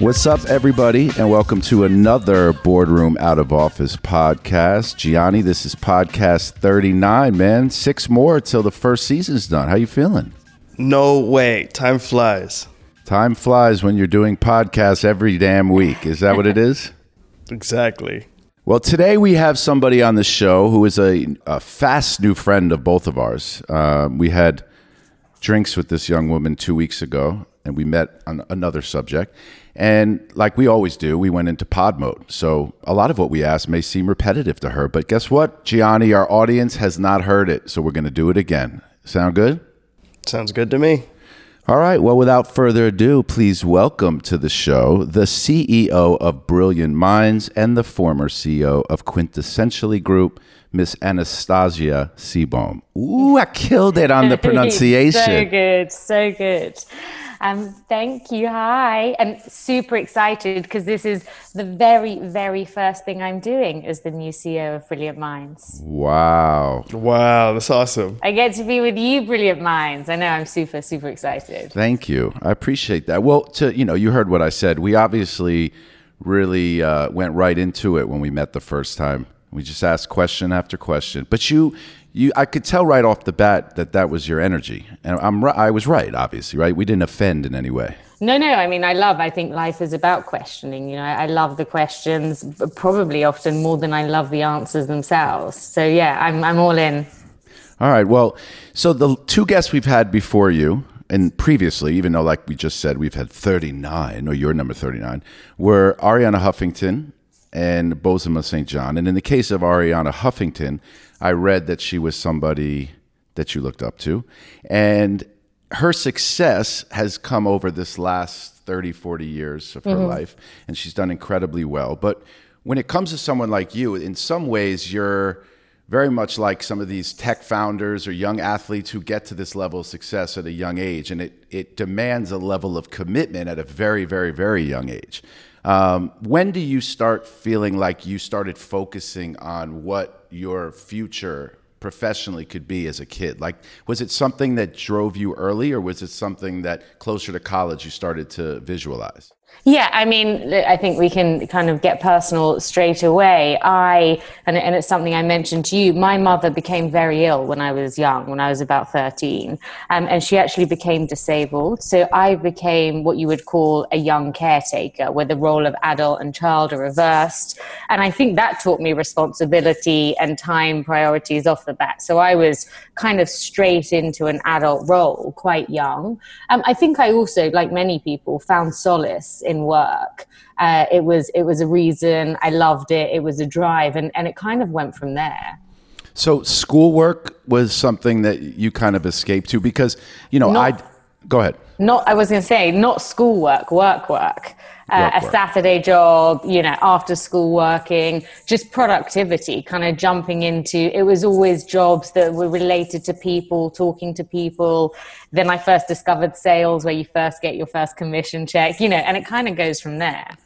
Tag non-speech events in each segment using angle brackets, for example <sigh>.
What's up, everybody, and welcome to another Boardroom Out of Office podcast. Gianni, this is podcast 39, man. Six more till the first season's done. How you feeling? No way. Time flies. Time flies when you're doing podcasts every damn week. Is that what it is? <laughs> Exactly. Well, today we have somebody on the show who is a, a fast new friend of both of ours. Uh, we had drinks with this young woman two weeks ago, and we met on another subject. And like we always do, we went into pod mode. So a lot of what we asked may seem repetitive to her. But guess what, Gianni? Our audience has not heard it. So we're going to do it again. Sound good? Sounds good to me. All right. Well, without further ado, please welcome to the show the CEO of Brilliant Minds and the former CEO of Quintessentially Group, Miss Anastasia Seebohm. Ooh, I killed it on the <laughs> pronunciation. so good. So good. Um, thank you. Hi. I'm super excited because this is the very, very first thing I'm doing as the new CEO of Brilliant Minds. Wow. Wow, that's awesome. I get to be with you, Brilliant Minds. I know I'm super, super excited. Thank you. I appreciate that. Well, to you know, you heard what I said. We obviously really uh, went right into it when we met the first time. We just asked question after question. But you you I could tell right off the bat that that was your energy, and I'm I was right, obviously, right? We didn't offend in any way. No, no. I mean, I love. I think life is about questioning. You know, I love the questions, probably often more than I love the answers themselves. So yeah, I'm I'm all in. All right. Well, so the two guests we've had before you and previously, even though like we just said we've had 39, or you're number 39, were Arianna Huffington and Bozoma St. John. And in the case of Arianna Huffington, I read that she was somebody that you looked up to. And her success has come over this last 30, 40 years of her mm-hmm. life, and she's done incredibly well. But when it comes to someone like you, in some ways, you're very much like some of these tech founders or young athletes who get to this level of success at a young age, and it, it demands a level of commitment at a very, very, very young age. Um, when do you start feeling like you started focusing on what your future professionally could be as a kid? Like, was it something that drove you early, or was it something that closer to college you started to visualize? Yeah, I mean, I think we can kind of get personal straight away. I, and, and it's something I mentioned to you, my mother became very ill when I was young, when I was about 13, um, and she actually became disabled. So I became what you would call a young caretaker, where the role of adult and child are reversed. And I think that taught me responsibility and time priorities off the bat. So I was kind of straight into an adult role quite young. Um, I think I also, like many people, found solace in work. Uh, it was it was a reason. I loved it. It was a drive, and and it kind of went from there. So schoolwork was something that you kind of escaped to because you know I go ahead. Not I was going to say not schoolwork, work work. Uh, a Saturday job, you know, after school working, just productivity, kind of jumping into it was always jobs that were related to people, talking to people. Then I first discovered sales where you first get your first commission check, you know, and it kind of goes from there.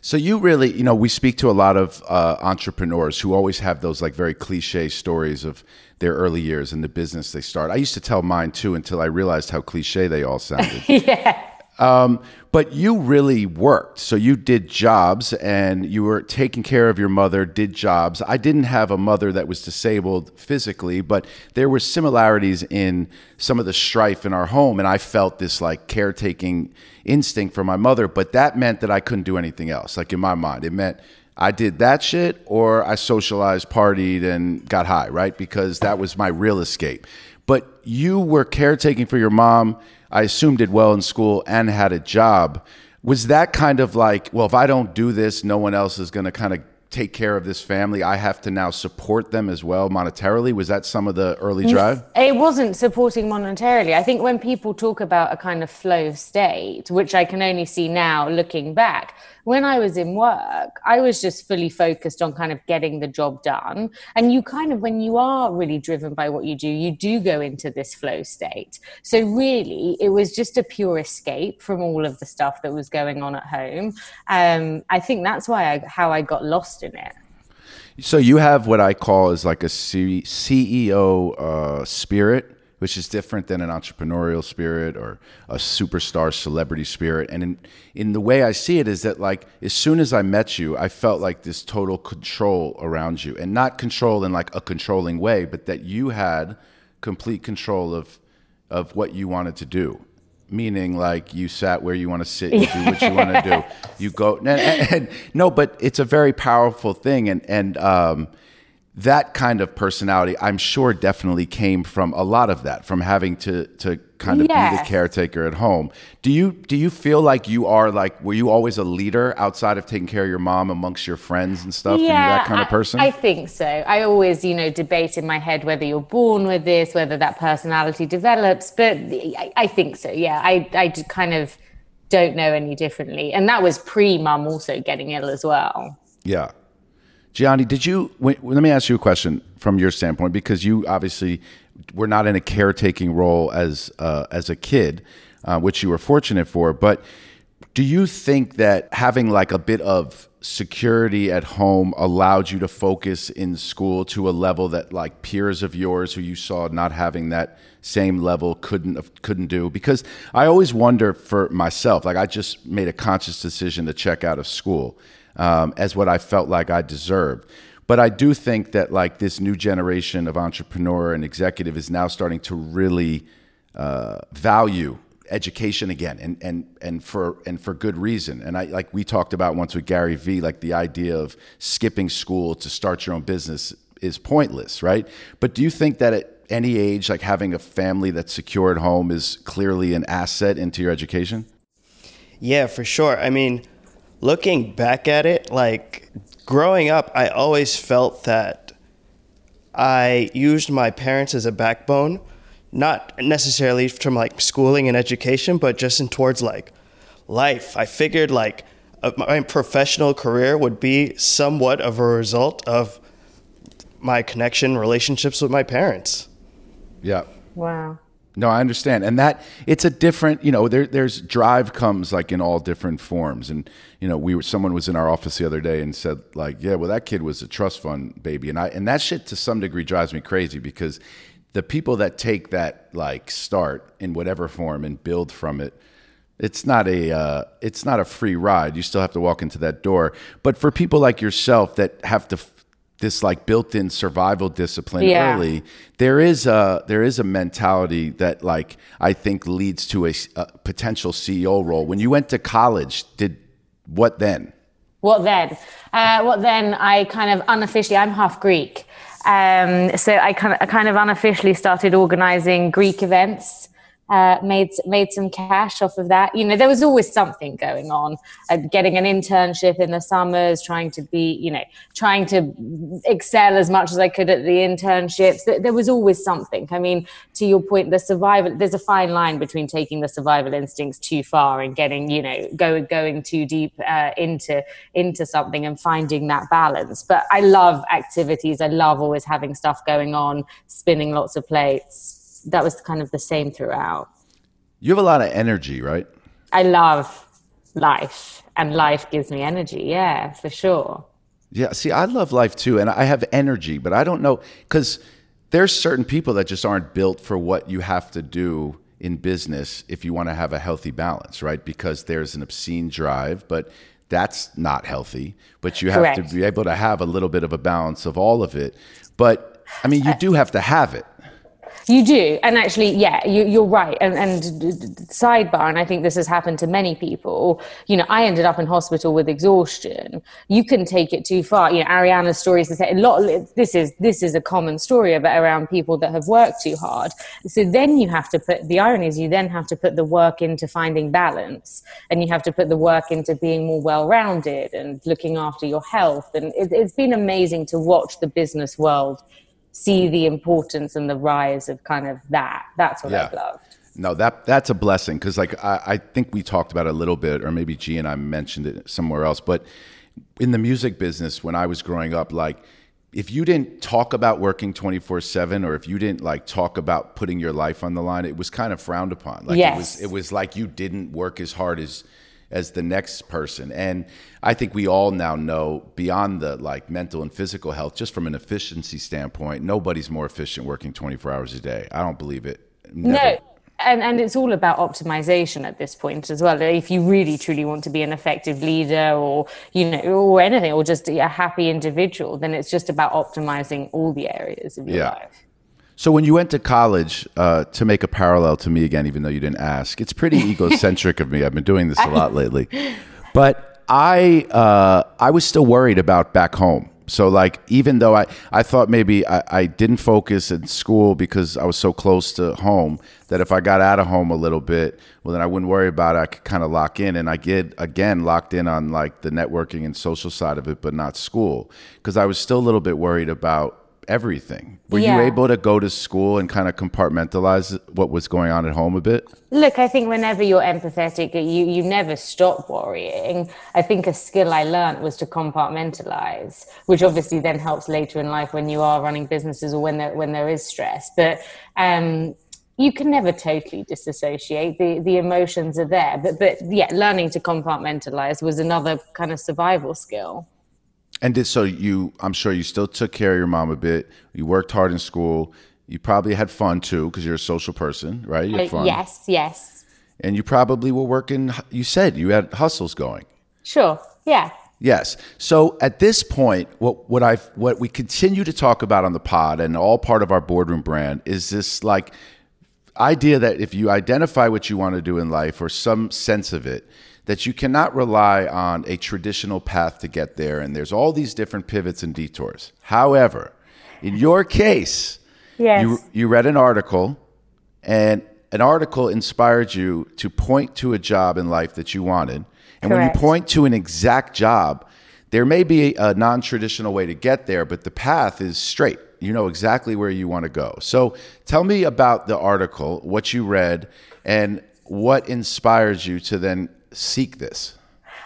So you really, you know, we speak to a lot of uh, entrepreneurs who always have those like very cliche stories of their early years and the business they start. I used to tell mine too until I realized how cliche they all sounded. <laughs> yeah. Um, but you really worked. So you did jobs and you were taking care of your mother, did jobs. I didn't have a mother that was disabled physically, but there were similarities in some of the strife in our home. And I felt this like caretaking instinct for my mother, but that meant that I couldn't do anything else. Like in my mind, it meant I did that shit or I socialized, partied, and got high, right? Because that was my real escape. But you were caretaking for your mom I assume did well in school and had a job. Was that kind of like, well, if I don't do this, no one else is going to kind of take care of this family. I have to now support them as well monetarily. Was that some of the early drive? It wasn't supporting monetarily. I think when people talk about a kind of flow state, which I can only see now looking back, when I was in work, I was just fully focused on kind of getting the job done. And you kind of, when you are really driven by what you do, you do go into this flow state. So, really, it was just a pure escape from all of the stuff that was going on at home. Um, I think that's why I, how I got lost in it. So, you have what I call is like a C- CEO uh, spirit which is different than an entrepreneurial spirit or a superstar celebrity spirit. And in, in the way I see it is that like as soon as I met you, I felt like this total control around you, and not control in like a controlling way, but that you had complete control of of what you wanted to do meaning like you sat where you want to sit, you do what you want to do, <laughs> you go. And, and, and, no, but it's a very powerful thing, and and um, that kind of personality, I'm sure, definitely came from a lot of that, from having to to kind of be the caretaker at home. Do you do you feel like you are like were you always a leader outside of taking care of your mom amongst your friends and stuff? Yeah, that kind of person. I, I think so. I always, you know, debate in my head whether you're born with this, whether that personality develops, but I, I think so. Yeah, I I kind of don't know any differently, and that was pre mum also getting ill as well. Yeah. Gianni, did you? Let me ask you a question from your standpoint because you obviously were not in a caretaking role as uh, as a kid, uh, which you were fortunate for. But do you think that having like a bit of security at home allowed you to focus in school to a level that like peers of yours who you saw not having that same level couldn't couldn't do because I always wonder for myself like I just made a conscious decision to check out of school um, as what I felt like I deserved. But I do think that like this new generation of entrepreneur and executive is now starting to really uh, value education again and and and for and for good reason. And i like we talked about once with gary vee like the idea of skipping school to start your own business is pointless right? But do you think that at any age like having a family that's secure at home is clearly an asset into your education? Yeah for sure. I mean looking back at it, like growing up, I always felt that I used my parents as a backbone, not necessarily from like schooling and education, but just in towards like life. I figured like uh, my professional career would be somewhat of a result of my connection relationships with my parents. Yeah. Wow. No, I understand, and that it's a different. You know, there, there's drive comes like in all different forms, and you know, we were someone was in our office the other day and said like, yeah, well, that kid was a trust fund baby, and I and that shit to some degree drives me crazy because the people that take that like start in whatever form and build from it, it's not a uh, it's not a free ride. You still have to walk into that door. But for people like yourself that have to this like built-in survival discipline yeah. early there is a there is a mentality that like i think leads to a, a, potential ceo role. When you went to college did what then? What then? Uh, what then? I kind of unofficially i'm half greek. Um, so I kind of, I kind of unofficially started organizing greek events uh, made made some cash off of that. You know, there was always something going on. Uh, getting an internship in the summers, trying to be, you know, trying to excel as much as I could at the internships. There was always something. I mean, to your point, the survival. There's a fine line between taking the survival instincts too far and getting, you know, going going too deep uh, into into something and finding that balance. But I love activities. I love always having stuff going on, spinning lots of plates that was kind of the same throughout. You have a lot of energy, right? I love life, and life gives me energy. Yeah, for sure. Yeah, see, I love life too, and I have energy, but I don't know because there's certain people that just aren't built for what you have to do in business if you want to have a healthy balance, right? Because there's an obscene drive, but that's not healthy. But you have Correct. to be able to have a little bit of a balance of all of it. But I mean, you uh, do have to have it. You do, and actually, yeah, you, are right. And, and, sidebar, and I think this has happened to many people. You know, I ended up in hospital with exhaustion. You can take it too far. You know, Arianna's story is a lot. This is this is a common story about around people that have worked too hard. So then you have to put the irony is you then have to put the work into finding balance, and you have to put the work into being more well-rounded and looking after your health. And it, it's been amazing to watch the business world see the importance and the rise of kind of that. That's what yeah. I've loved. No, that that's a blessing because like I, I think we talked about it a little bit, or maybe G and I mentioned it somewhere else. But in the music business, when I was growing up, like if you didn't talk about working 24 7 or if you didn't like talk about putting your life on the line it was kind of frowned upon like yes. it was it was like you didn't work as hard as as the next person. And I think we all now know beyond the like mental and physical health, just from an efficiency standpoint, nobody's more efficient working 24 hours a day. I don't believe it never- No, and and it's all about optimization at this point as well. If you really truly want to be an effective leader, or you know, or anything, or just a happy individual, then it's just about optimizing all the areas of your Yeah. life. So when you went to college, uh, to make a parallel to me again, even though you didn't ask, it's pretty egocentric of me. I've been doing this a lot lately, <laughs> but I uh, I was still worried about back home. So like even though I, I thought maybe I, I didn't focus in school because I was so close to home that if I got out of home a little bit, well then I wouldn't worry about it. I could kind of lock in and I get again locked in on like the networking and social side of it, but not school because I was still a little bit worried about everything. Were you able to go to school and kind of compartmentalize what was going on at home a bit? Look, I think whenever you're empathetic, you you never stop worrying. I think a skill I learned was to compartmentalize, which obviously then helps later in life when you are running businesses or when there when there is stress. But um, you can never totally disassociate. The the emotions are there. But but yeah, learning to compartmentalize was another kind of survival skill. And did so you I'm sure you still took care of your mom a bit. You worked hard in school. You probably had fun too because you're a social person, right? You had Uh, fun. yes, yes, And you probably were working you said you had hustles going. sure, yeah. Yes. So at this point, what what I what we continue to talk about on the pod and all part of our boardroom brand is this like idea that if you identify what you want to do in life or some sense of it, that you cannot rely on a traditional path to get there. And there's all these different pivots and detours. However, in your case, Yes. you you read an article and an article inspired you to point to a job in life that you wanted. And when you point to an exact job, there may be a non traditional way to get there, but the path is straight. You know exactly where you want to go. So tell me about the article, what you read, and what inspires you to then seek this.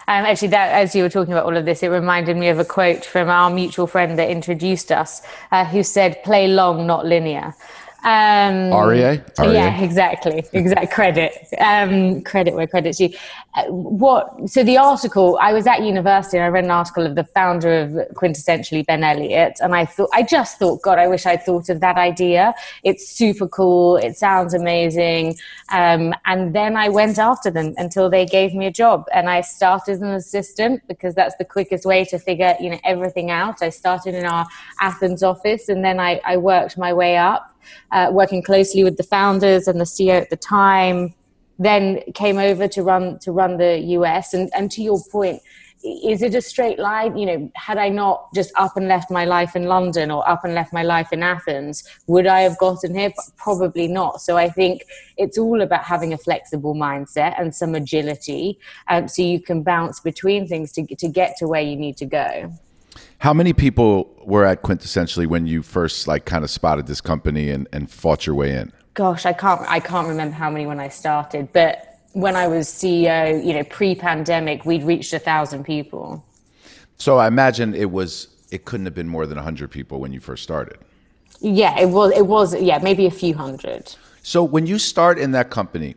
Um, actually, that as you were talking about all of this, it reminded me of a quote from our mutual friend that introduced us, uh, who said, "Play long, not linear." Um, REA? Yeah, exactly. <laughs> Exact credit. Um, credit where credit's due. Uh, what? So the article. I was at university and I read an article of the founder of quintessentially Ben Elliott, and I thought, I just thought, God, I wish I'd thought of that idea. It's super cool. It sounds amazing. Um, and then I went after them until they gave me a job, and I started as an assistant because that's the quickest way to figure, you know, everything out. I started in our Athens office, and then I, I worked my way up uh, working closely with the founders and the CEO at the time. Then came over to run to run the US. And and to your point, is it a straight line? You know, had I not just up and left my life in London or up and left my life in Athens, would I have gotten here? Probably not. So I think it's all about having a flexible mindset and some agility, um, so you can bounce between things to to get to where you need to go. How many people were at Quintessentially when you first like kind of spotted this company and, and fought your way in? gosh, I can't I can't remember how many when I started, but when I was CEO, you know, pre-pandemic, we'd reached a thousand people. So I imagine it was it couldn't have been more than a 100 people when you first started. Yeah, it was it was yeah, maybe a few hundred. So when you start in that company,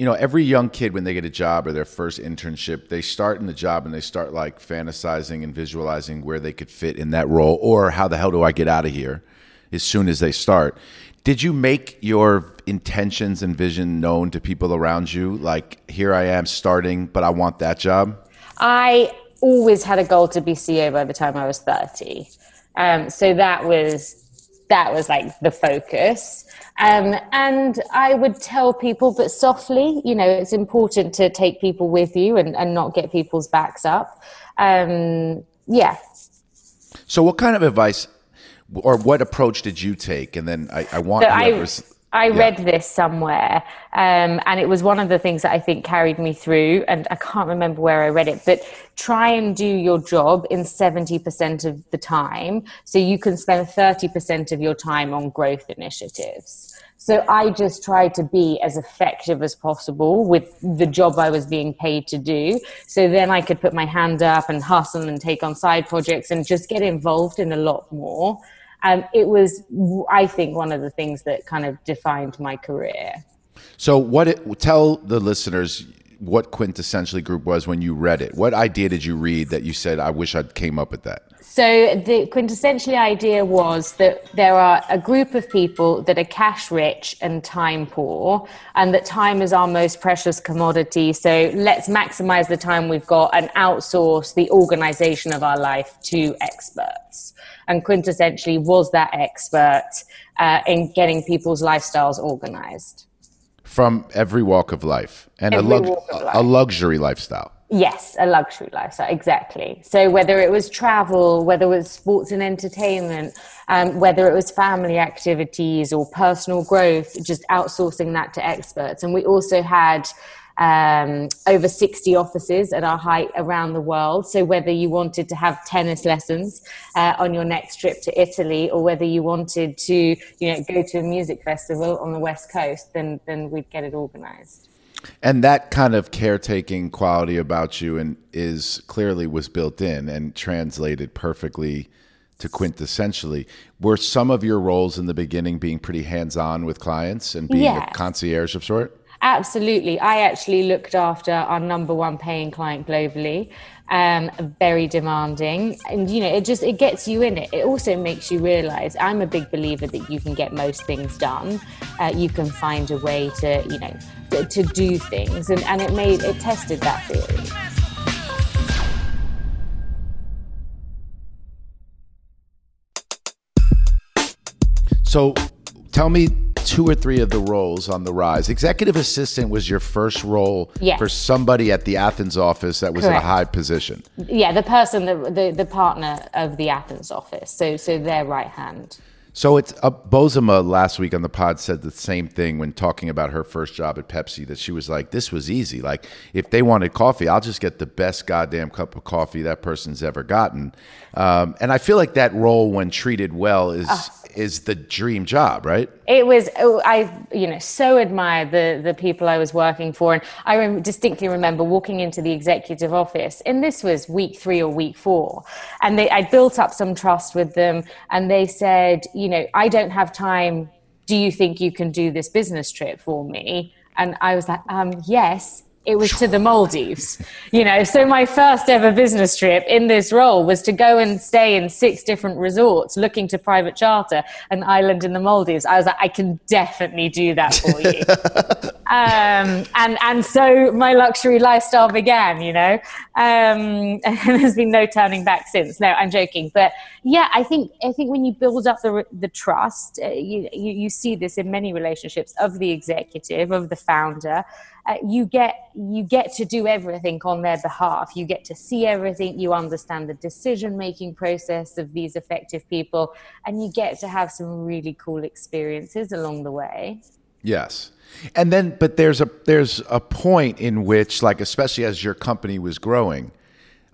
you know, every young kid when they get a job or their first internship, they start in the job and they start like fantasizing and visualizing where they could fit in that role or how the hell do I get out of here as soon as they start. Did you make your intentions and vision known to people around you like here I am starting but I want that job? I always had a goal to be CEO by the time I was 30. Um, so that was that was like the focus. Um, and I would tell people, but softly, you know, it's important to take people with you and, and not get people's backs up. Um, yeah. So what kind of advice or what approach did you take? And then I, I want So I, I yeah. read this somewhere, um, and it was one of the things that I think carried me through. And I can't remember where I read it, but try and do your job in 70% of the time so you can spend 30% of your time on growth initiatives. So I just tried to be as effective as possible with the job I was being paid to do. So then I could put my hand up and hustle and take on side projects and just get involved in a lot more. Um, it was, I think, one of the things that kind of defined my career. So, what it, tell the listeners what quintessentially group was when you read it. What idea did you read that you said, "I wish I'd came up with that"? So the quintessential idea was that there are a group of people that are cash rich and time poor, and that time is our most precious commodity. So let's maximize the time we've got and outsource the organization of our life to experts. And quintessentially was that expert uh, in getting people's lifestyles organized. From every walk of life and a, lux- life. a luxury lifestyle. Yes, a luxury lifestyle, exactly. So whether it was travel, whether it was sports and entertainment, um, whether it was family activities or personal growth, just outsourcing that to experts. And we also had um, over 60 offices at our height around the world. So whether you wanted to have tennis lessons uh, on your next trip to Italy, or whether you wanted to, you know, go to a music festival on the West Coast, then then we'd get it organized and that kind of caretaking quality about you and is clearly was built in and translated perfectly to quintessentially were some of your roles in the beginning being pretty hands-on with clients and being yes. a concierge of sort Absolutely. I actually looked after our number one paying client globally. Um, very demanding. And, you know, it just, it gets you in it. It also makes you realize I'm a big believer that you can get most things done. Uh, you can find a way to, you know, to, to do things. And, and it made, it tested that theory. So tell me two or three of the roles on the rise. Executive assistant was your first role yes. for somebody at the Athens office that was Correct. in a high position. Yeah, the person, the, the, the partner of the Athens office. So so their right hand. So it's uh, Bozoma last week on the pod said the same thing when talking about her first job at Pepsi that she was like, "This was easy. Like if they wanted coffee, I'll just get the best goddamn cup of coffee that person's ever gotten." Um, and I feel like that role, when treated well, is uh, is the dream job, right? It was. Oh, I, you know, so admired the the people I was working for, and I distinctly remember walking into the executive office, and this was week three or week four, and they I built up some trust with them, and they said, you know, I don't have time. Do you think you can do this business trip for me? And I was like, um, yes it was to the Maldives, you know. So my first ever business trip in this role was to go and stay in six different resorts, looking to private charter an island in the Maldives. I was like, I can definitely do that for you. <laughs> um, and and so my luxury lifestyle began, you know. Um, <laughs> and there's been no turning back since. No, I'm joking, but yeah, I think I think when you build up the the trust, uh, you, you you see this in many relationships of the executive, of the founder uh, you get you get to do everything on their behalf. You get to see everything. You understand the decision making process of these effective people. And you get to have some really cool experiences along the way. Yes. And then but there's a there's a point in which like especially as your company was growing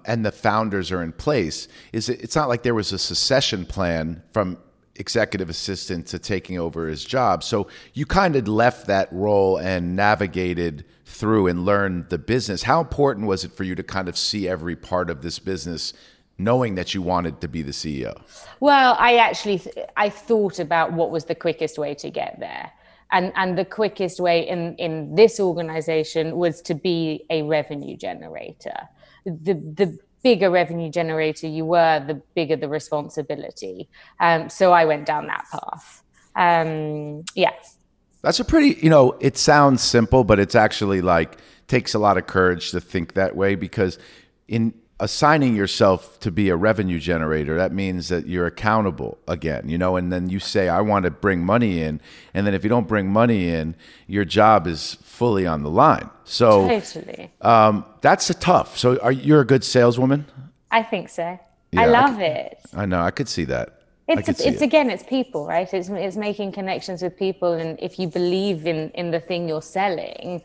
and the founders are in place is it, it's not like there was a succession plan from executive assistant to taking over his job. So you kind of left that role and navigated through and learned the business. How important was it for you to kind of see every part of this business knowing that you wanted to be the CEO? Well, I actually I thought about what was the quickest way to get there. And and the quickest way in in this organization was to be a revenue generator. The the bigger revenue generator you were, the bigger the responsibility. Um, so I went down that path. Um, yeah. That's a pretty, you know, it sounds simple, but it's actually like takes a lot of courage to think that way because in assigning yourself to be a revenue generator that means that you're accountable again you know and then you say i want to bring money in and then if you don't bring money in your job is fully on the line. So totally. um, that's a tough so are you're a good saleswoman? I think so. Yeah, i love I it. I know i could see that. It's a, it's it. again it's people right? It's it's making connections with people and if you believe in in the thing you're selling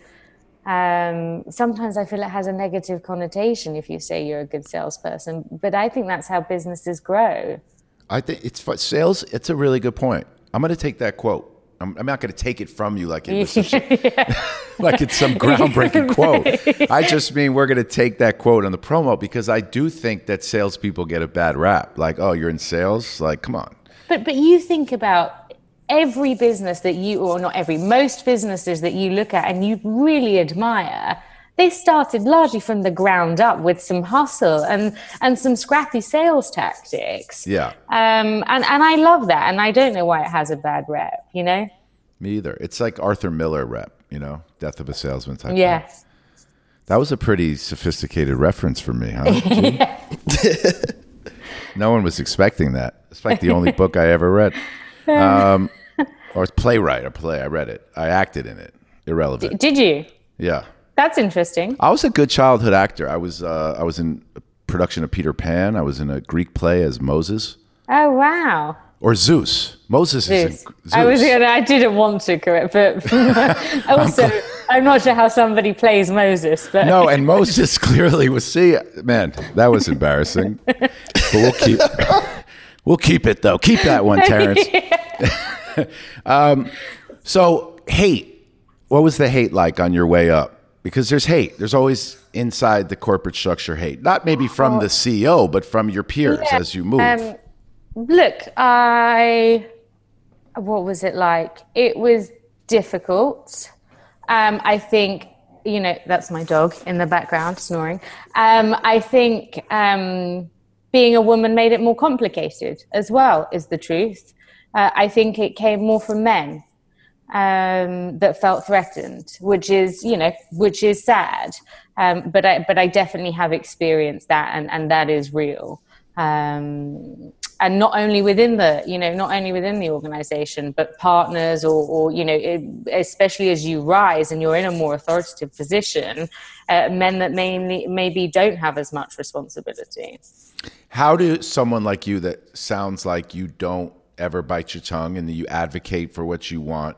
um, sometimes I feel it has a negative connotation if you say you're a good salesperson, but I think that's how businesses grow. I think it's sales. It's a really good point. I'm going to take that quote. I'm, I'm not going to take it from you like it was <laughs> <laughs> like it's some groundbreaking <laughs> quote. I just mean we're going to take that quote on the promo because I do think that salespeople get a bad rap. Like, oh, you're in sales. Like, come on. But but you think about every business that you, or not every, most businesses that you look at and you really admire, they started largely from the ground up with some hustle and and some scrappy sales tactics. Yeah. Um, and and I love that, and I don't know why it has a bad rep. You know. Me either. It's like Arthur Miller rep, you know, Death of a Salesman type. Yeah. Thing. That was a pretty sophisticated reference for me, huh? <laughs> <laughs> no one was expecting that. It's like the only book I ever read. <laughs> Um, or it's playwright, a play. I read it. I acted in it. Irrelevant. Did you? Yeah. That's interesting. I was a good childhood actor. I was uh, I was in a production of Peter Pan. I was in a Greek play as Moses Oh wow. or Zeus. Moses is in Zeus. Zeus. I was gonna. I didn't want to correct, but <laughs> <laughs> also I'm not sure how somebody plays Moses. But no, and Moses <laughs> clearly was. See, man, that was embarrassing. but we'll keep we'll keep it though. Keep that one, Terrence. <laughs> um, so hate. What was the hate like on your way up? Because there's hate. There's always inside the corporate structure hate. Not maybe from the CEO, but from your peers Yeah, as you move. um, look, I. What was it like? It was difficult. Um, I think you know that's my dog in the background snoring. Um, I think um, being a woman made it more complicated as well. Is the truth. Uh, I think it came more from men um, that felt threatened, which is you know which is sad. Um, but I but I definitely have experienced that, and and that is real. Um, and not only within the you know not only within the organization but partners or, or you know it, especially as you rise and you're in a more authoritative position uh, men that mainly maybe don't have as much responsibility How do someone like you that sounds like you don't ever bite your tongue and you advocate for what you want,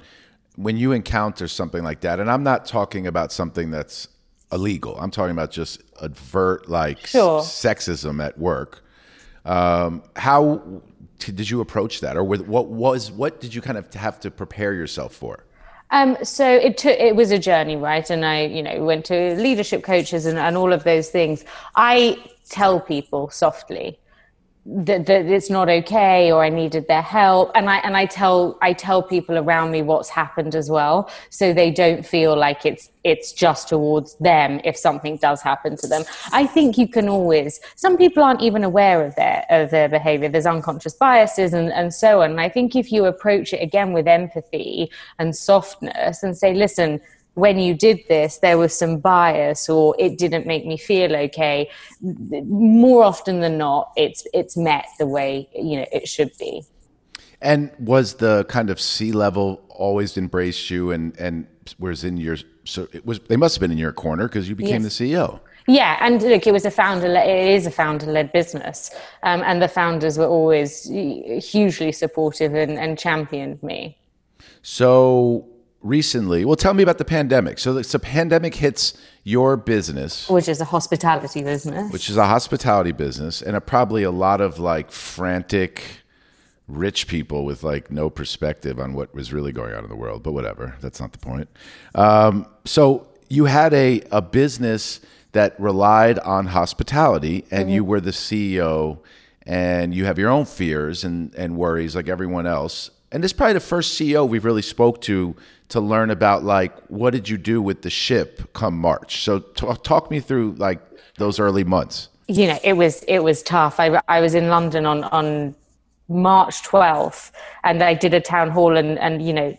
when you encounter something like that, and I'm not talking about something that's illegal, I'm talking about just avert like Sure. sexism at work. Um, how t- did you approach that, or what was what did you kind of have to prepare yourself for? Um, so it took it was a journey, right? And I, you know, went to leadership coaches and, and all of those things. I tell people softly that, that it's not okay or I needed their help. And I and I tell I tell people around me what's happened as well. So they don't feel like it's it's just towards them if something does happen to them. I think you can always some people aren't even aware of their of their behavior. There's unconscious biases and, and so on. And I think if you approach it again with empathy and softness and say, listen, when you did this, there was some bias or it didn't make me feel okay. More often than not, it's it's met the way you know it should be. And was the kind of C level always embraced you and and was in your so it was they must have been in your corner because you became Yes. the CEO. Yeah, and look, it was a founder. It is a founder-led business, um, and the founders were always hugely supportive and, and championed me. So recently, well, tell me about the pandemic. So the so pandemic hits your business, Which is a hospitality business. which is a hospitality business, and a, probably a lot of like frantic rich people with like no perspective on what was really going on in the world. But whatever, that's not the point. Um, so you had a a business that relied on hospitality, and you were the CEO, and you have your own fears and and worries like everyone else. And this is probably the first CEO we've really spoke to to learn about like what did you do with the ship come March. So talk, talk me through like those early months. you know, it was it was tough. I, I was in London on on March twelfth, and I did a town hall, and and you know,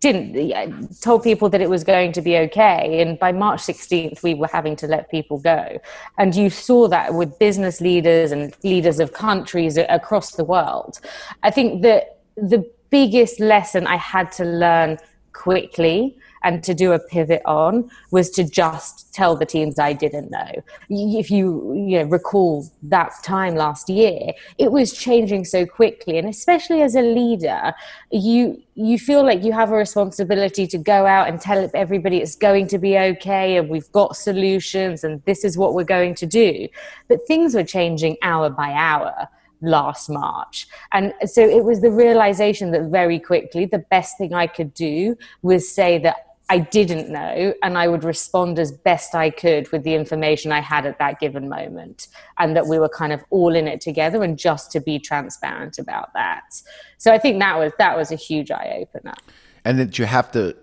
didn't told people that it was going to be okay, and by March sixteenth, we were having to let people go, and you saw that with business leaders and leaders of countries across the world. I think that the biggest lesson I had to learn quickly and to do a pivot on was to just tell the teams I didn't know. If you, you know, recall that time last year, it was changing so quickly, and especially as a leader, you you feel like you have a responsibility to go out and tell everybody it's going to be okay, and we've got solutions, and this is what we're going to do. But things were changing hour by hour last March. And so it was the realization that very quickly the best thing I could do was say that I didn't know and I would respond as best I could with the information I had at that given moment. And that we were kind of all in it together and just to be transparent about that. So I think that was that was a huge eye opener. And did you have to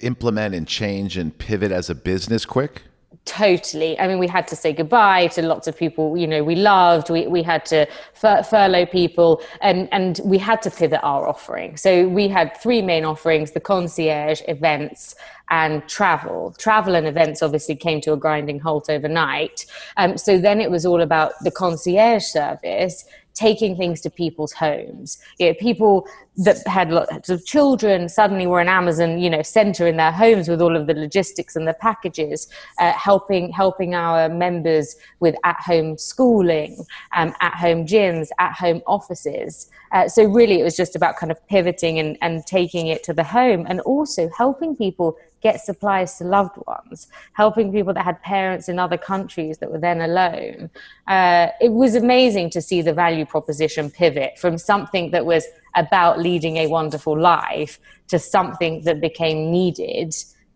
implement and change and pivot as a business quick? Totally. I mean, we had to say goodbye to lots of people, you know, we loved, we, we had to fur- furlough people and, and we had to pivot our offering. So we had three main offerings, the concierge, events, and travel. Travel and events obviously came to a grinding halt overnight. Um, so then it was all about the concierge service taking things to people's homes. You know, people that had lots of children suddenly were an Amazon, you know, center in their homes with all of the logistics and the packages, uh, helping helping our members with at-home schooling, um, at-home gyms, at-home offices. Uh, so really, it was just about kind of pivoting and, and taking it to the home, and also helping people get supplies to loved ones, helping people that had parents in other countries that were then alone. Uh, it was amazing to see the value proposition pivot from something that was about leading a wonderful life to something that became needed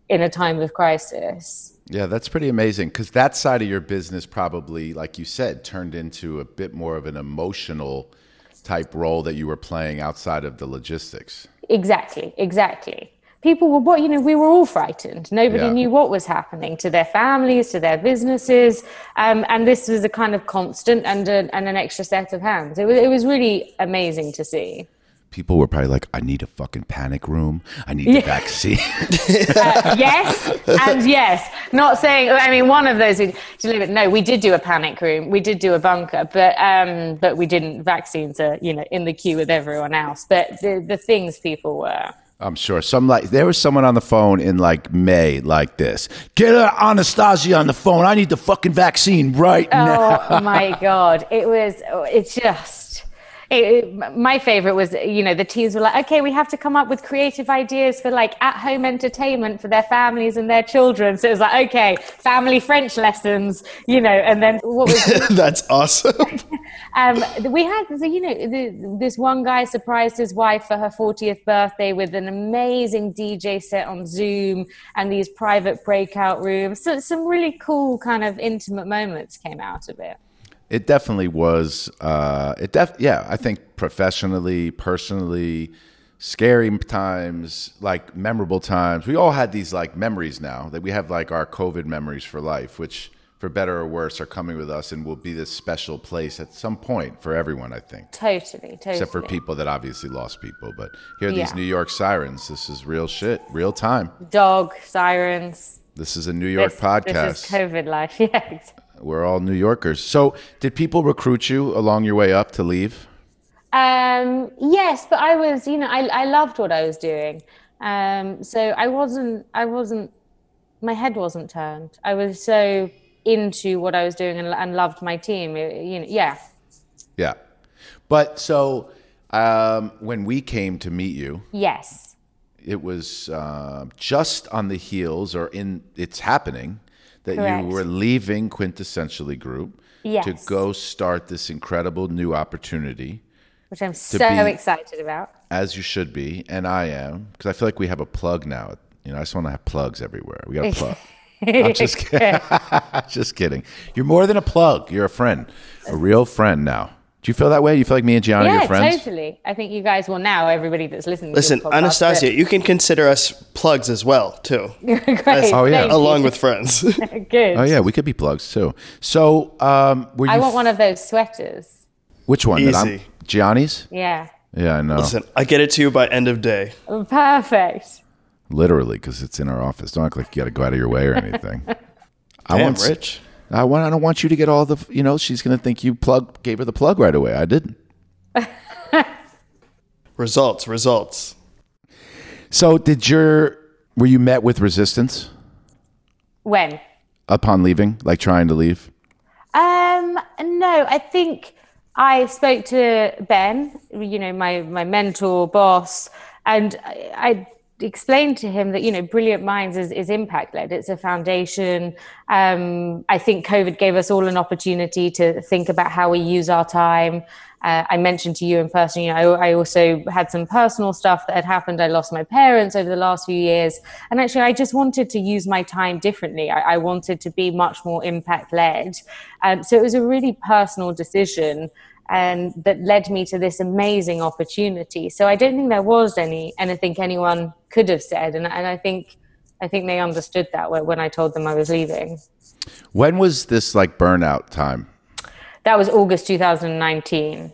in a time of crisis. Yeah, that's pretty amazing because that side of your business probably, like you said, turned into a bit more of an emotional type role that you were playing outside of the logistics. Exactly, exactly people were what you know we were all frightened nobody yeah. knew what was happening to their families to their businesses um, and this was a kind of constant and, a, and an extra set of hands it was, it was really amazing to see people were probably like, I need a fucking panic room. I need yeah. the vaccine. <laughs> uh, yes, and yes. Not saying, I mean, one of those, no, we did do a panic room. We did do a bunker, but, um, but we didn't. Vaccines are, you know, in the queue with everyone else. But the, the things people were I'm sure some like there was someone on the phone in like May like this. Get Anastasia on the phone. I need the fucking vaccine right oh, now. Oh my <laughs> god, it was. It's just it, my favorite was, you know, the teams were like, okay, we have to come up with creative ideas for like at home entertainment for their families and their children. So it was like, okay, family French lessons, you know, and then what was <laughs> that's awesome. <laughs> um, we had, you know, the, this one guy surprised his wife for her 40th birthday with an amazing DJ set on Zoom and these private breakout rooms. So some really cool kind of intimate moments came out of it it definitely was. Uh, it def yeah. I think professionally, personally, scary times, like memorable times. We all had these like memories now that we have like our COVID memories for life, which for better or worse are coming with us and will be this special place at some point for everyone. I think totally, totally. Except for people that obviously lost people, but here yeah. these New York sirens. This is real shit, real time. Dog sirens. This is a New York this, podcast. This is COVID life. <laughs> Yeah. We're all New Yorkers. So, did people recruit you along your way up to leave? Um, yes, but I was, you know, I, I loved what I was doing. Um, so I wasn't, I wasn't, my head wasn't turned. I was so into what I was doing and, and loved my team. You know, yeah. Yeah. But so um, when we came to meet you, yes, it was uh, just on the heels or in it's happening that Correct. you were leaving Quintessentially Group yes. to go start this incredible new opportunity. Which I'm so be, excited about. As you should be, and I am, because I feel like we have a plug now. You know, I just want to have plugs everywhere. We got a <laughs> plug. I'm just <laughs> kidding. <laughs> just kidding. You're more than a plug. You're a friend, a real friend now. Do you feel that way? Do You feel like me and Gianni yeah, are your friends? totally. I think you guys will now. Everybody that's listening. Listen, podcast, Anastasia, but... you can consider us plugs as well too. <laughs> Great. As, oh yeah, along with friends. <laughs> <laughs> Good. Oh yeah, we could be plugs too. So, um, were you? I want f- one of those sweaters. Which one? Easy. Gianni's. Yeah. Yeah, I know. Listen, I get it to you by end of day. Perfect. Literally, because it's in our office. Don't act like you got to go out of your way or anything. I want rich. I want. I don't want you to get all the. You know, she's going to think you plug gave her the plug right away. I didn't. <laughs> results. Results. So, did your were you met with resistance? When? Upon leaving, like trying to leave. Um. No, I think I spoke to Ben. You know, my my mentor, boss, and I, I explained to him that you know brilliant minds is, is impact led it's a foundation. Um, i think covid gave us all an opportunity to think about how we use our time. Uh, i mentioned to you in person you know I, I, also had some personal stuff that had happened. I lost my parents over the last few years. And actually i just wanted to use my time differently. I, I wanted to be much more impact led um, so it was a really personal decision and that led me to this amazing opportunity. So I don't think there was any anything anyone could have said, and, and I think I think they understood that when I told them I was leaving. When was this like burnout time? That was August 2019.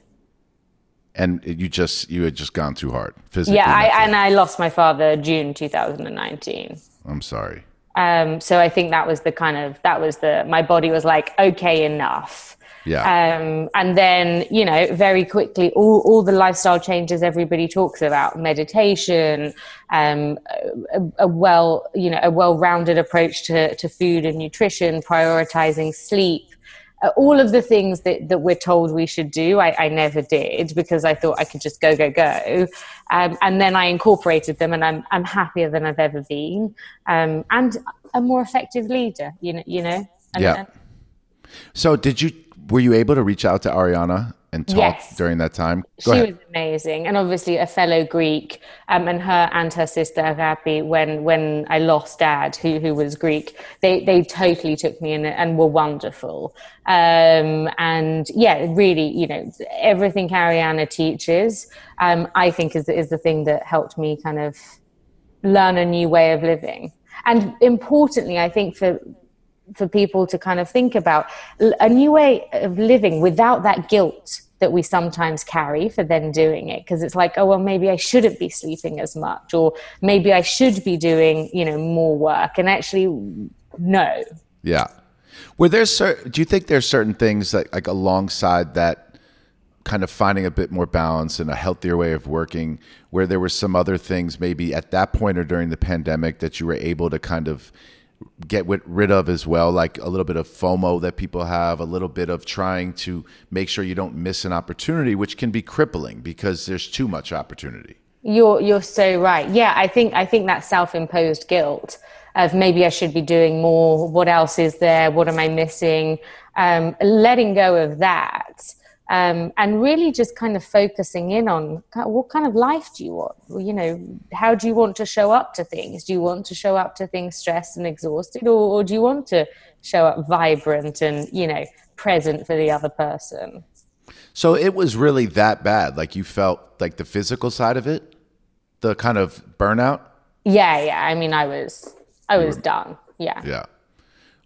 And you just you had just gone too hard physically. Yeah, I, and I lost my father June 2019. I'm sorry. Um, so I think that was the kind of that was the my body was like okay enough. Yeah. Um, and then you know very quickly all all the lifestyle changes everybody talks about meditation, um, a, a well you know a well rounded approach to to food and nutrition, prioritizing sleep uh, all of the things that, that we're told we should do, I, I, never did because I thought I could just go, go, go. Um, and then I incorporated them and I'm, I'm happier than I've ever been um, and a more effective leader, you know. You know? And, yeah. And, so did you, were you able to reach out to Arianna and talk yes. during that time? Go she ahead. was amazing, and obviously a fellow Greek, um, and her and her sister Agapi. When when I lost Dad, who who was Greek, they they totally took me in and were wonderful. Um, and yeah, really, you know, everything Arianna teaches, um, I think is is the thing that helped me kind of learn a new way of living. And importantly, I think for for people to kind of think about a new way of living without that guilt that we sometimes carry for then doing it. Because it's like oh well maybe i shouldn't be sleeping as much or maybe i should be doing you know more work. And actually no. Yeah. Were there certain do you think there's certain things that like alongside that kind of finding a bit more balance and a healthier way of working where there were some other things maybe at that point or during the pandemic that you were able to kind of get rid of as well, like a little bit of FOMO that people have, a little bit of trying to make sure you don't miss an opportunity, which can be crippling because there's too much opportunity. You're you're so right. Yeah, I think I think that self-imposed guilt of maybe I should be doing more. What else is there? What am I missing? Um, letting go of that um, and really just kind of focusing in on what kind of life do you want? You know, how do you want to show up to things? Do you want to show up to things stressed and exhausted, or, or do you want to show up vibrant and you know present for the other person? So it was really that bad. Like you felt like the physical side of it, the kind of burnout. Yeah, yeah. I mean, I was, I was done. Yeah. Yeah.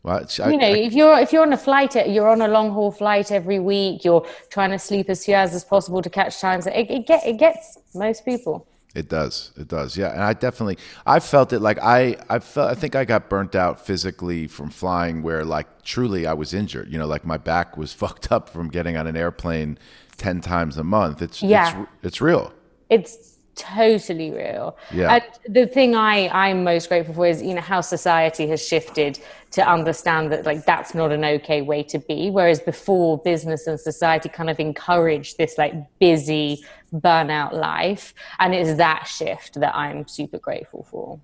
Well, I, you know, I, if you're if you're on a flight, you're on a long haul flight every week. You're trying to sleep as few hours as possible to catch times. It, it get it gets most people. It does. It does. Yeah, and I definitely I felt it like I I felt I think I got burnt out physically from flying where like truly I was injured. You know, like my back was <laughs> fucked up from getting on an airplane 10 times a month. It's yeah. it's it's real. It's totally real. Yeah. And the thing I, I'm most grateful for is, you know, how society has shifted to understand that like that's not an okay way to be. Whereas before business and society kind of encouraged this like busy burnout life. And it's that shift that I'm super grateful for.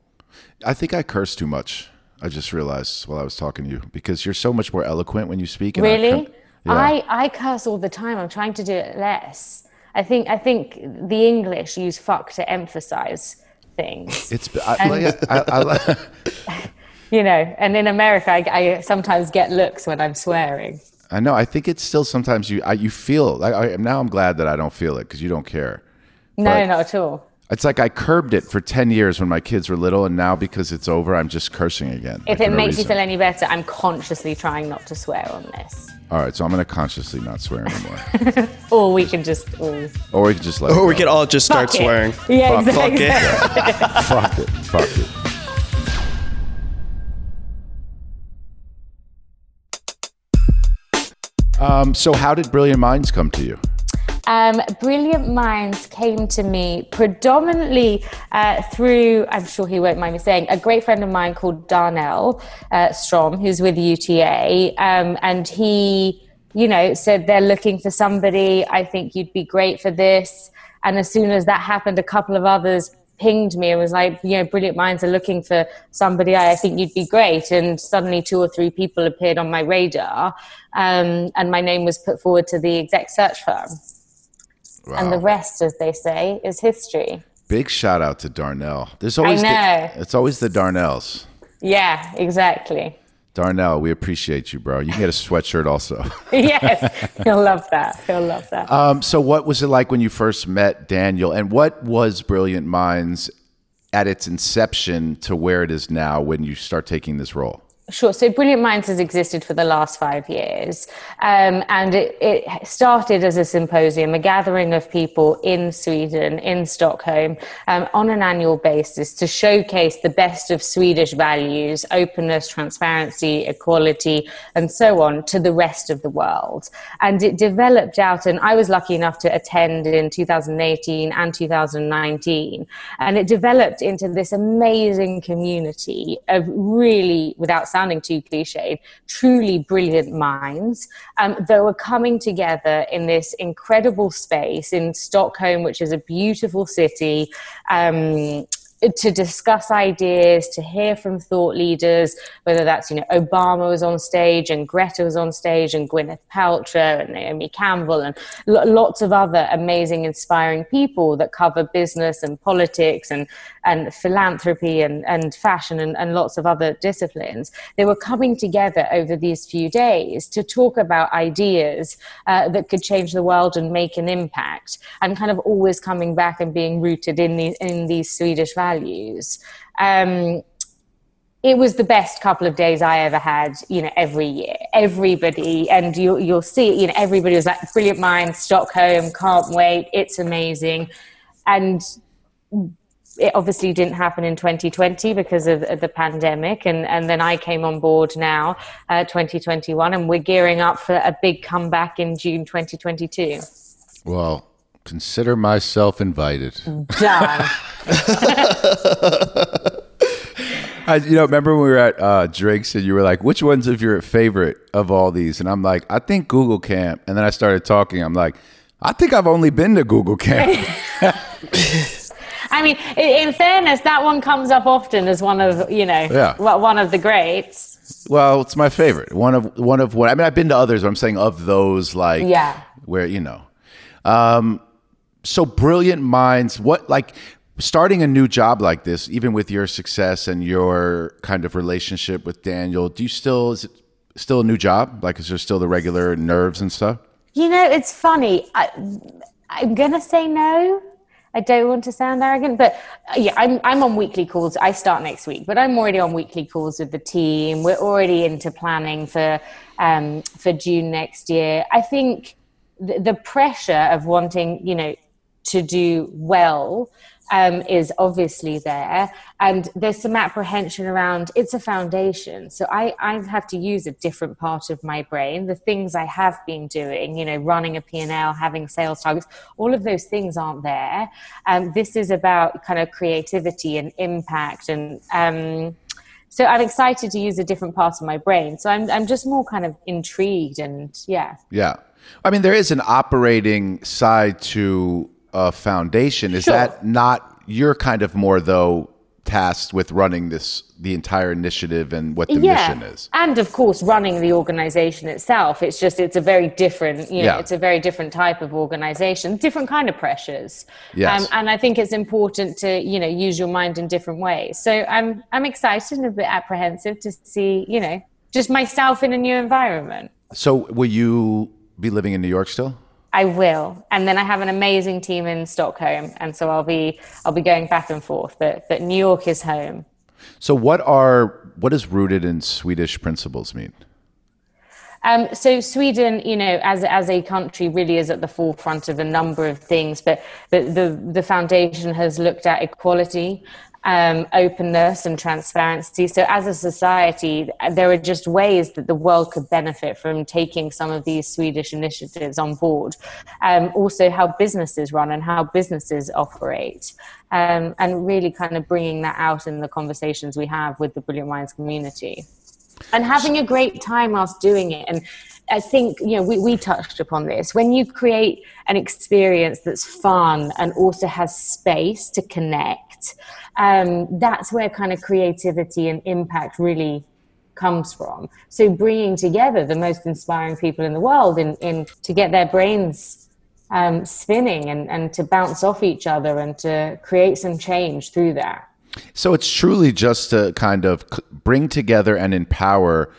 I think I curse too much. I just realized while I was talking to you because you're so much more eloquent when you speak. really? I, yeah. I, I curse all the time. I'm trying to do it less. I think I think the English use fuck to emphasize things. It's I, and, I, I, <laughs> you know, and in America, I, sometimes get looks when I'm swearing. I know. I think it's still sometimes you you feel like now. I'm glad that I don't feel it because you don't care. No, but not at all. It's like I curbed it for 10 years when my kids were little, and now because it's over, I'm just cursing again. If it makes you feel any better, I'm consciously trying not to swear on this. All right, so I'm gonna consciously not swear anymore. <laughs> or we can just. Or, or we can just let. Or we can all just start fuck swearing. It. <laughs> Yeah, fuck, exactly. Fuck it. <laughs> fuck it. Fuck it. Um, so, how did Brilliant Minds come to you? Um, brilliant minds came to me predominantly uh, through, I'm sure he won't mind me saying, a great friend of mine called Darnell uh, Strom, who's with UTA. Um, and he, you know, said they're looking for somebody. I think you'd be great for this. And as soon as that happened, a couple of others pinged me and was like, you know, Brilliant Minds are looking for somebody. I think you'd be great. And suddenly two or three people appeared on my radar. Um, and my name was put forward to the exec search firm. Wow. And the rest, as they say, is history. Big shout out to Darnell. There's always the, it's always the Darnells. Yeah, exactly. Darnell, we appreciate you, bro. You can get a sweatshirt also. <laughs> <laughs> yes, he'll love that. He'll love that. Um, so, what was it like when you first met Daniel, and what was Brilliant Minds at its inception to where it is now when you start taking this role? Sure. So Brilliant Minds has existed for the last five years. Um, and it, it, started as a symposium, a gathering of people in Sweden, in Stockholm, um, on an annual basis to showcase the best of Swedish values, openness, transparency, equality, and so on to the rest of the world. And it developed out, and I was lucky enough to attend in 2018 and 2019. And it developed into this amazing community of really, without sounding too cliched, truly brilliant minds um, that were coming together in this incredible space in Stockholm, which is a beautiful city. Um, to discuss ideas, to hear from thought leaders, whether that's, you know, Obama was on stage and Greta was on stage and Gwyneth Paltrow and Naomi Campbell and lots of other amazing, inspiring people that cover business and politics and, and philanthropy and, and fashion and, and lots of other disciplines. They were coming together over these few days to talk about ideas uh, that could change the world and make an impact and kind of always coming back and being rooted in, the, in these Swedish values. Um, it was the best couple of days I ever had, you know, every year. Everybody, and you, you'll see, you know, everybody was like, brilliant mind, Stockholm, can't wait, it's amazing. And it obviously didn't happen in 2020 because of the pandemic. And, and then I came on board now, uh, 2021, and we're gearing up for a big comeback in June 2022. Well, consider myself invited. Done. <laughs> I, you know, remember when we were at uh, drinks and you were like, "Which one's of your favorite of all these?" And I'm like, "I think Google Camp." And then I started talking. I'm like, "I think I've only been to Google Camp." <laughs> I mean, in fairness, that one comes up often as one of you know, yeah. one of the greats. Well, it's my favorite. One of one of what I mean. I've been to others. But I'm saying of those, like yeah, where you know. Um, so brilliant minds. What like starting a new job like this, even with your success and your kind of relationship with Daniel, do you still is it still a new job? Like, is there still the regular nerves and stuff? You know, it's funny. I, I'm gonna say no. I don't want to sound arrogant, but uh, yeah, I'm I'm on weekly calls. I start next week, but I'm already on weekly calls with the team. We're already into planning for um, for June next year. I think the, the pressure of wanting, you know, to do well um, is obviously there. And there's some apprehension around it's a foundation. So I, I have to use a different part of my brain. The things I have been doing, you know, running a P&L, having sales targets, all of those things aren't there. Um, this is about kind of creativity and impact and um, so I'm excited to use a different part of my brain. So I'm I'm just more kind of intrigued and yeah. Yeah. I mean there is an operating side to a foundation. Is sure. that not you're kind of more though tasked with running this the entire initiative and what the yeah. mission is and of course running the organization itself it's just it's a very different you know yeah. it's a very different type of organization different kind of pressures yes. Um, and i think it's important to you know use your mind in different ways so i'm i'm excited and a bit apprehensive to see you know just myself in a new environment so will you be living in new york still I will, and then I have an amazing team in Stockholm, and so I'll be I'll be going back and forth. But but New York is home. So what are what does rooted in Swedish principles mean? Um, so Sweden, you know, as as a country, really is at the forefront of a number of things. But but the the foundation has looked at equality um, openness and transparency. So, as a society, there are just ways that the world could benefit from taking some of these Swedish initiatives on board. Um, also, how businesses run and how businesses operate, um, and really kind of bringing that out in the conversations we have with the Brilliant Minds community. And having a great time whilst doing it. And I think, you know, we, we touched upon this. When you create an experience that's fun and also has space to connect, um, that's where kind of creativity and impact really comes from. So bringing together the most inspiring people in the world in, in to get their brains um, spinning and, and to bounce off each other and to create some change through that. So it's truly just to kind of bring together and empower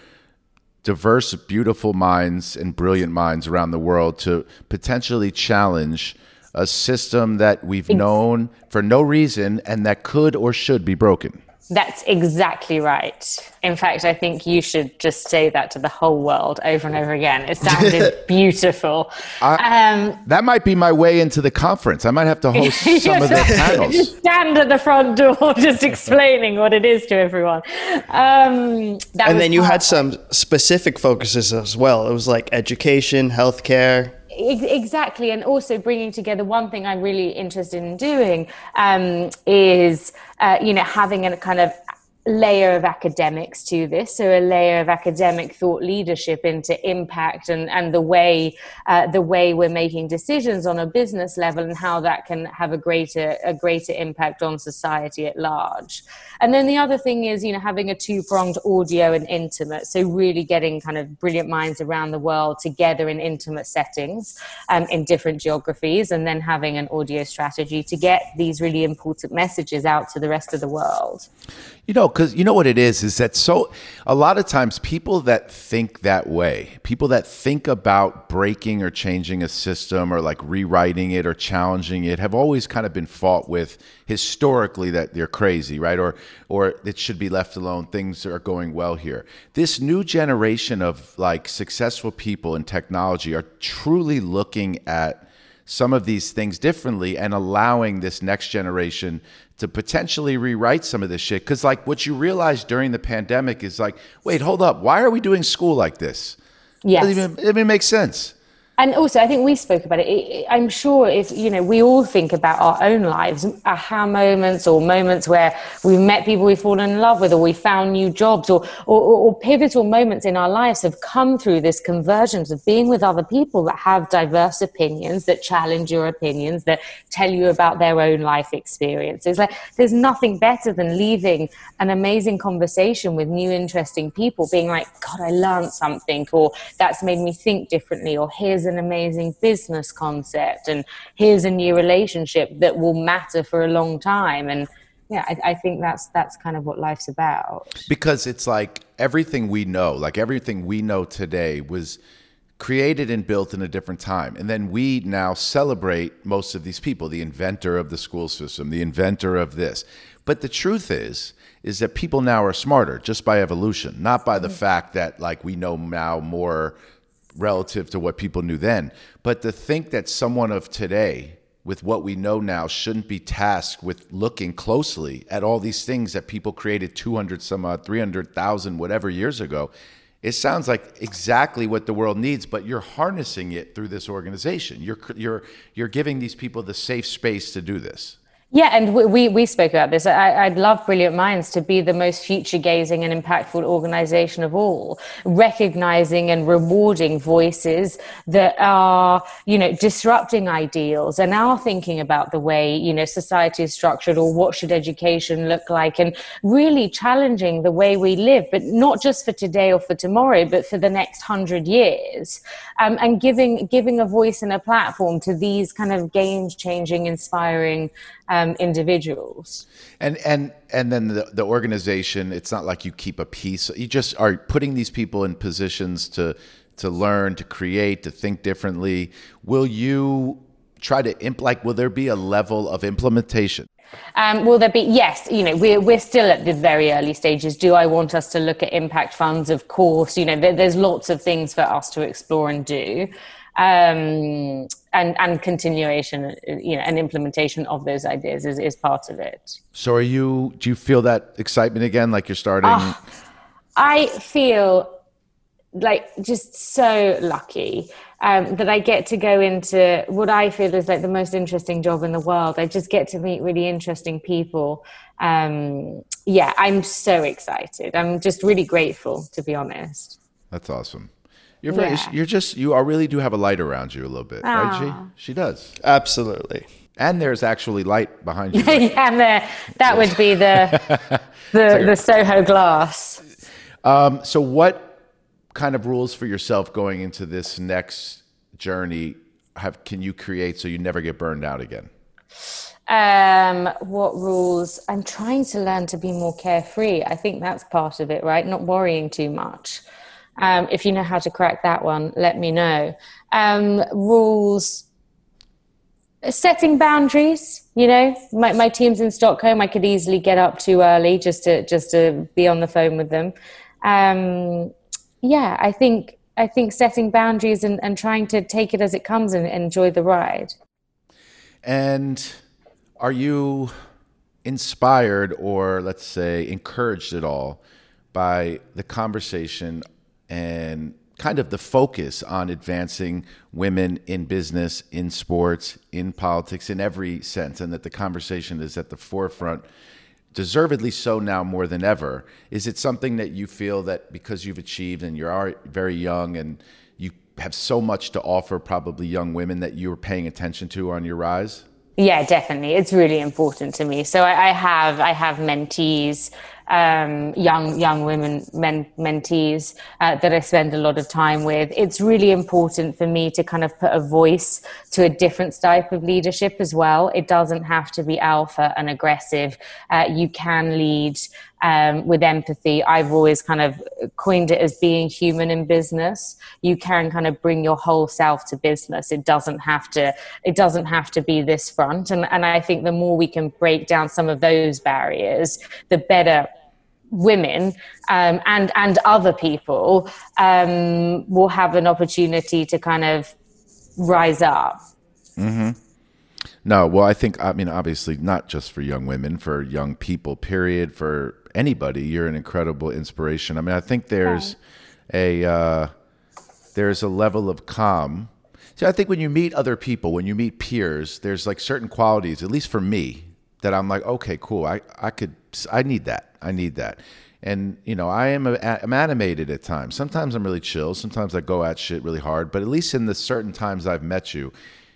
diverse, beautiful minds and brilliant minds around the world to potentially challenge a system that we've known for no reason and that could or should be broken. That's exactly right. In fact, I think you should just say that to the whole world over and over again. It sounded <laughs> beautiful. I, um, that might be my way into the conference. I might have to <laughs> host some of the <laughs> panels. Just stand at the front door, just explaining what it is to everyone. Um, and then you had some specific focuses as well. It was like education, healthcare, exactly and also bringing together one thing i'm really interested in doing um, is uh, you know having a kind of layer of academics to this, so a layer of academic thought leadership into impact and, and the way uh, the way we're making decisions on a business level and how that can have a greater a greater impact on society at large. And then the other thing is, you know, having a two pronged audio and intimate, so really getting kind of brilliant minds around the world together in intimate settings um, in different geographies, and then having an audio strategy to get these really important messages out to the rest of the world. You know, because you know what it is, is that so a lot of times people that think that way, people that think about breaking or changing a system or like rewriting it or challenging it, have always kind of been fought with historically that they're crazy, right? Or or it should be left alone. Things are going well here. This new generation of like successful people in technology are truly looking at some of these things differently and allowing this next generation to potentially rewrite some of this shit. Because, like, what you realize during the pandemic is like, wait, hold up, why are we doing school like this? Yes. It doesn't even, it doesn't even make sense and also i think we spoke about it. I'm sure if you know we all think about our own lives aha moments or moments where we've met people we've fallen in love with or we found new jobs or, or, or pivotal moments in our lives have come through this convergence of being with other people that have diverse opinions that challenge your opinions that tell you about their own life experiences. Like there's nothing better than leaving an amazing conversation with new interesting people being like god i learned something or that's made me think differently or here's an amazing business concept and here's a new relationship that will matter for a long time. And yeah I, I, think that's that's kind of what life's about. Because it's like everything we know like everything we know today was created and built in a different time. And then we now celebrate most of these people the inventor of the school system the inventor of this. But the truth is is that people now are smarter just by evolution not by the mm-hmm. fact that like we know now more relative to what people knew then. But to think that someone of today, with what we know now, shouldn't be tasked with looking closely at all these things that people created 200 some odd, 300,000, whatever years ago, it sounds like exactly what the world needs, but you're harnessing it through this organization. You're, you're, you're giving these people the safe space to do this. Yeah, and we, we spoke about this. I, would love Brilliant Minds to be the most future gazing and impactful organization of all, recognizing and rewarding voices that are, you know, disrupting ideals and are thinking about the way, you know, society is structured or what should education look like and really challenging the way we live, but not just for today or for tomorrow, but for the next hundred years. Um, and giving, giving a voice and a platform to these kind of game changing, inspiring um, individuals. And and and then the, the organization, it's not like you keep a piece. You just are putting these people in positions to to learn, to create, to think differently. Will you try to imp like will there be a level of implementation? Um, will there be? Yes, you know, we're, we're still at the very early stages. Do I want us to look at impact funds? Of course, you know, there, there's lots of things for us to explore and do um, and and continuation, you know, and implementation of those ideas is, is part of it. So, are you? Do you feel that excitement again? Like you're starting? Uh, I feel like just so lucky um, that I get to go into what I feel is like the most interesting job in the world. I just get to meet really interesting people. Um, yeah, I'm so excited. I'm just really grateful, to be honest. That's awesome. You're very, yeah. you're just, you are really do have a light around you a little bit, Aww. right? She, she does. Absolutely. And there's actually light behind you. <laughs> yeah, and the, that would be the, <laughs> the, like the Soho glass. Um, so what kind of rules for yourself going into this next journey have, can you create so you never get burned out again? Um, what rules? I'm trying to learn to be more carefree. I think that's part of it, right? Not worrying too much. Um, if you know how to crack that one, let me know. Um, rules. setting boundaries you know my, my team's in stockholm i could easily get up too early just to just to be on the phone with them um, yeah i think i think setting boundaries and, and trying to take it as it comes and enjoy the ride. And are you inspired or let's say encouraged at all by the conversation and kind of the focus on advancing women in business, in sports, in politics, in every sense, and that the conversation is at the forefront, deservedly so now more than ever. Is it something that you feel that because you've achieved and you're very young and you have so much to offer, probably young women, that you're paying attention to on your rise? Yeah, definitely. It's really important to me. So I, I have I have mentees um, young young women men, mentees uh, that I spend a lot of time with. It's really important for me to kind of put a voice to a different type of leadership as well. It doesn't have to be alpha and aggressive. Uh, you can lead um, with empathy. I've always kind of coined it as being human in business. You can kind of bring your whole self to business. It doesn't have to. It doesn't have to be this front. And and I think the more we can break down some of those barriers, the better women um, and and other people um, will have an opportunity to kind of rise up. Mm-hmm. No, well, I think I mean obviously not just for young women, for young people. Period. For anybody, you're an incredible inspiration. I mean, I think there's a uh, there's a level of calm. See, I think when you meet other people, when you meet peers, there's like certain qualities, at least for me, that I'm like, okay, cool. I, I could, I need that. I need that. And, you know, I am, I'm animated at times. Sometimes I'm really chill. Sometimes I go at shit really hard. But at least in the certain times I've met you,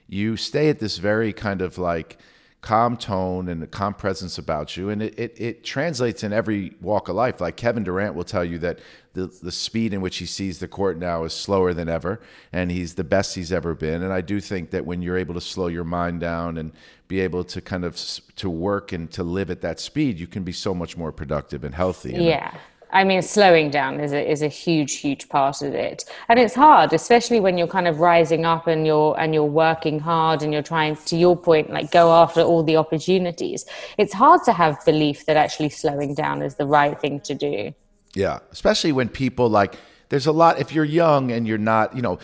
you stay at this very kind of like, calm tone and a calm presence about you. And it, it, it, translates in every walk of life. Like Kevin Durant will tell you that the, the speed in which he sees the court now is slower than ever, and he's the best he's ever been. And I do think that when you're able to slow your mind down and be able to kind of to work and to live at that speed, you can be so much more productive and healthy. Yeah. Mean, slowing down is a, is a huge, huge part of it, and it's hard, especially when you're kind of rising up and you're and you're working hard and you're trying, to your point, like go after all the opportunities. It's hard to have belief that actually slowing down is the right thing to do. Yeah, especially when people like there's a lot. If you're young and you're not, you know,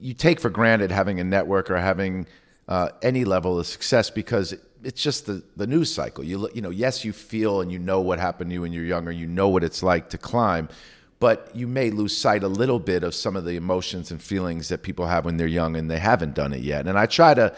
you take for granted having a network or having uh, any level of success because it's just the, the news cycle. You you know, yes, you feel and you know what happened to you when you're younger. You know what it's like to climb, but you may lose sight a little bit of some of the emotions and feelings that people have when they're young and they haven't done it yet. And I try to,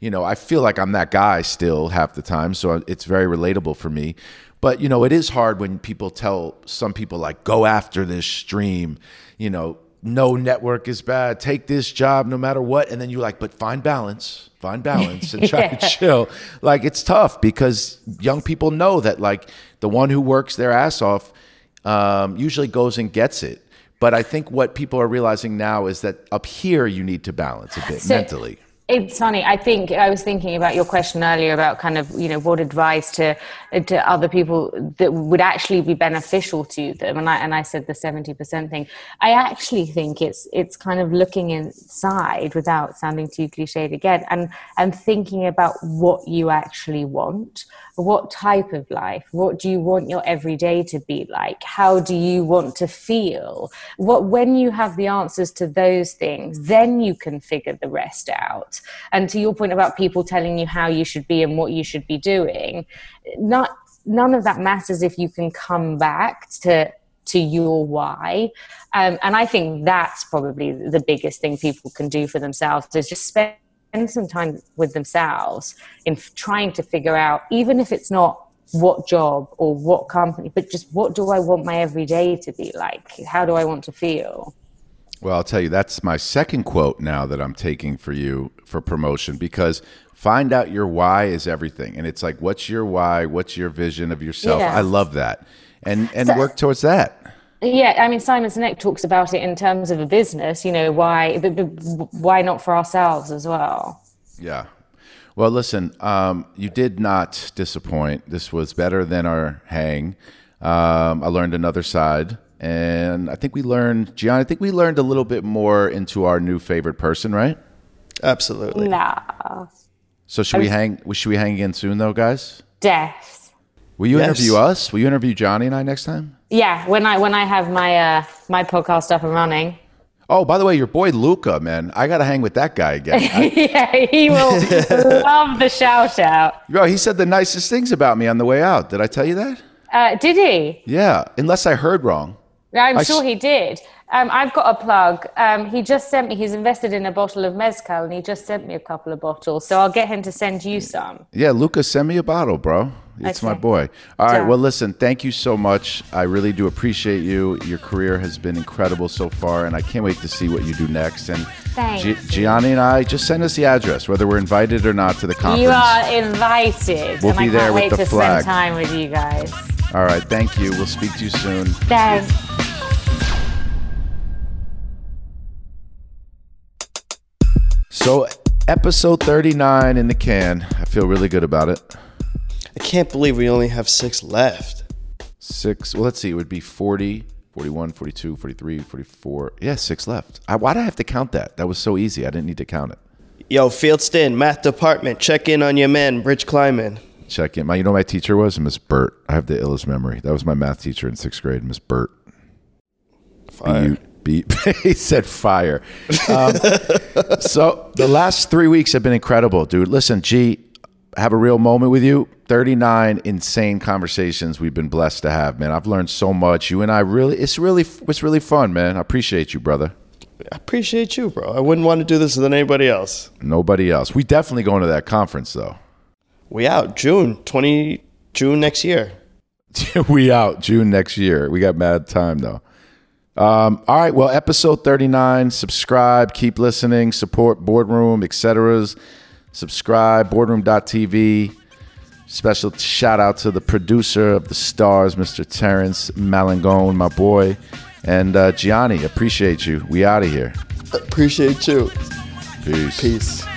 you know, I feel like I'm that guy still half the time, so it's very relatable for me. But you know, it is hard when people tell some people like, "Go after this stream," you know no network is bad. Take this job no matter what. And then you're like, but find balance, find balance and try <laughs> yeah. to chill. Like it's tough because young people know that like the one who works their ass off um, usually goes and gets it. But I think what people are realizing now is that up here you need to balance a bit so, mentally. It's funny. I think I was thinking about your question earlier about kind of you know what advice to to other people that would actually be beneficial to them, and I and I said the seventy percent thing. I actually think it's it's kind of looking inside without sounding too cliched again, and and thinking about what you actually want, what type of life, what do you want your everyday to be like, how do you want to feel, what when you have the answers to those things, then you can figure the rest out. And to your point about people telling you how you should be and what you should be doing, not none of that matters if you can come back to to your why. Um, and I think that's probably the biggest thing people can do for themselves is just spend some time with themselves in trying to figure out, even if it's not what job or what company, but just what do I want my everyday to be like? How do I want to feel? Well, I'll tell you, that's my second quote now that I'm taking for you for promotion because find out your why is everything. And it's like, what's your why? What's your vision of yourself? Yeah. I love that. And, and so, work towards that. Yeah, I mean, Simon Sinek talks about it in terms of a business, you know, why, why not for ourselves as well? Yeah. Well, listen, um, you did not disappoint. This was better than our hang. Um, I learned another side and I think we learned, Gian, I think we learned a little bit more into our new favorite person, right? Absolutely. Nah. So should we hang? Should we hang again soon, though, guys? Death. Will you Yes. interview us? Will you interview Gianni and I next time? Yeah, when I when I have my uh, my podcast up and running. Oh, by the way, your boy Luca, man, I gotta hang with that guy again. <laughs> I- yeah, he will <laughs> love the shout out. bro, he said the nicest things about me on the way out. Did I tell you that? Uh, did he? Yeah, unless I heard wrong. I'm I sure s- he did. Um, I've got a plug. Um, he just sent me. He's invested in a bottle of mezcal, and he just sent me a couple of bottles. So I'll get him to send you some. Yeah, Luca, send me a bottle, bro. It's my Okay. boy. All right. Done. Well, listen, thank you so much. I really do appreciate you. Your career has been incredible so far, and I can't wait to see what you do next. And you. Gianni and I, just send us the address, whether we're invited or not to the conference. You are invited, We'll and be I there can't with wait the to flag. spend time with you guys. All right. Thank you. We'll speak to you soon. Thanks. So, episode 39 in the can. I feel really good about it. I can't believe we only have six left. Six. Well, let's see. It would be 40, 41, 42, 43, 44. Yeah, six left. I, why did I have to count that? That was so easy. I didn't need to count it. Yo, Fieldston, math department, check in on your man, Rich Kleiman. Check in. My, you know, who my teacher was Miss Burt. I have the illest memory. That was my math teacher in sixth grade, Miss Burt. Fire. <laughs> He said fire. Um, <laughs> so the last three weeks have been incredible, dude. Listen, G, have a real moment with you. 39 insane conversations we've been blessed to have, man. I've learned so much. You and I really, it's really, it's really fun, man. I appreciate you, brother. I appreciate you, bro. I wouldn't want to do this with anybody else. Nobody else. We definitely going to that conference, though. We out June 20 June next year. <laughs> we out June next year. We got mad time though. Um, all right, well, episode 39. Subscribe, keep listening, support Boardroom, etc. Subscribe, boardroom.tv. Special shout out to the producer of the stars, Mr. Terrence Malangone, my boy. And uh, Gianni, appreciate you. We out of here. Appreciate you. Peace. Peace.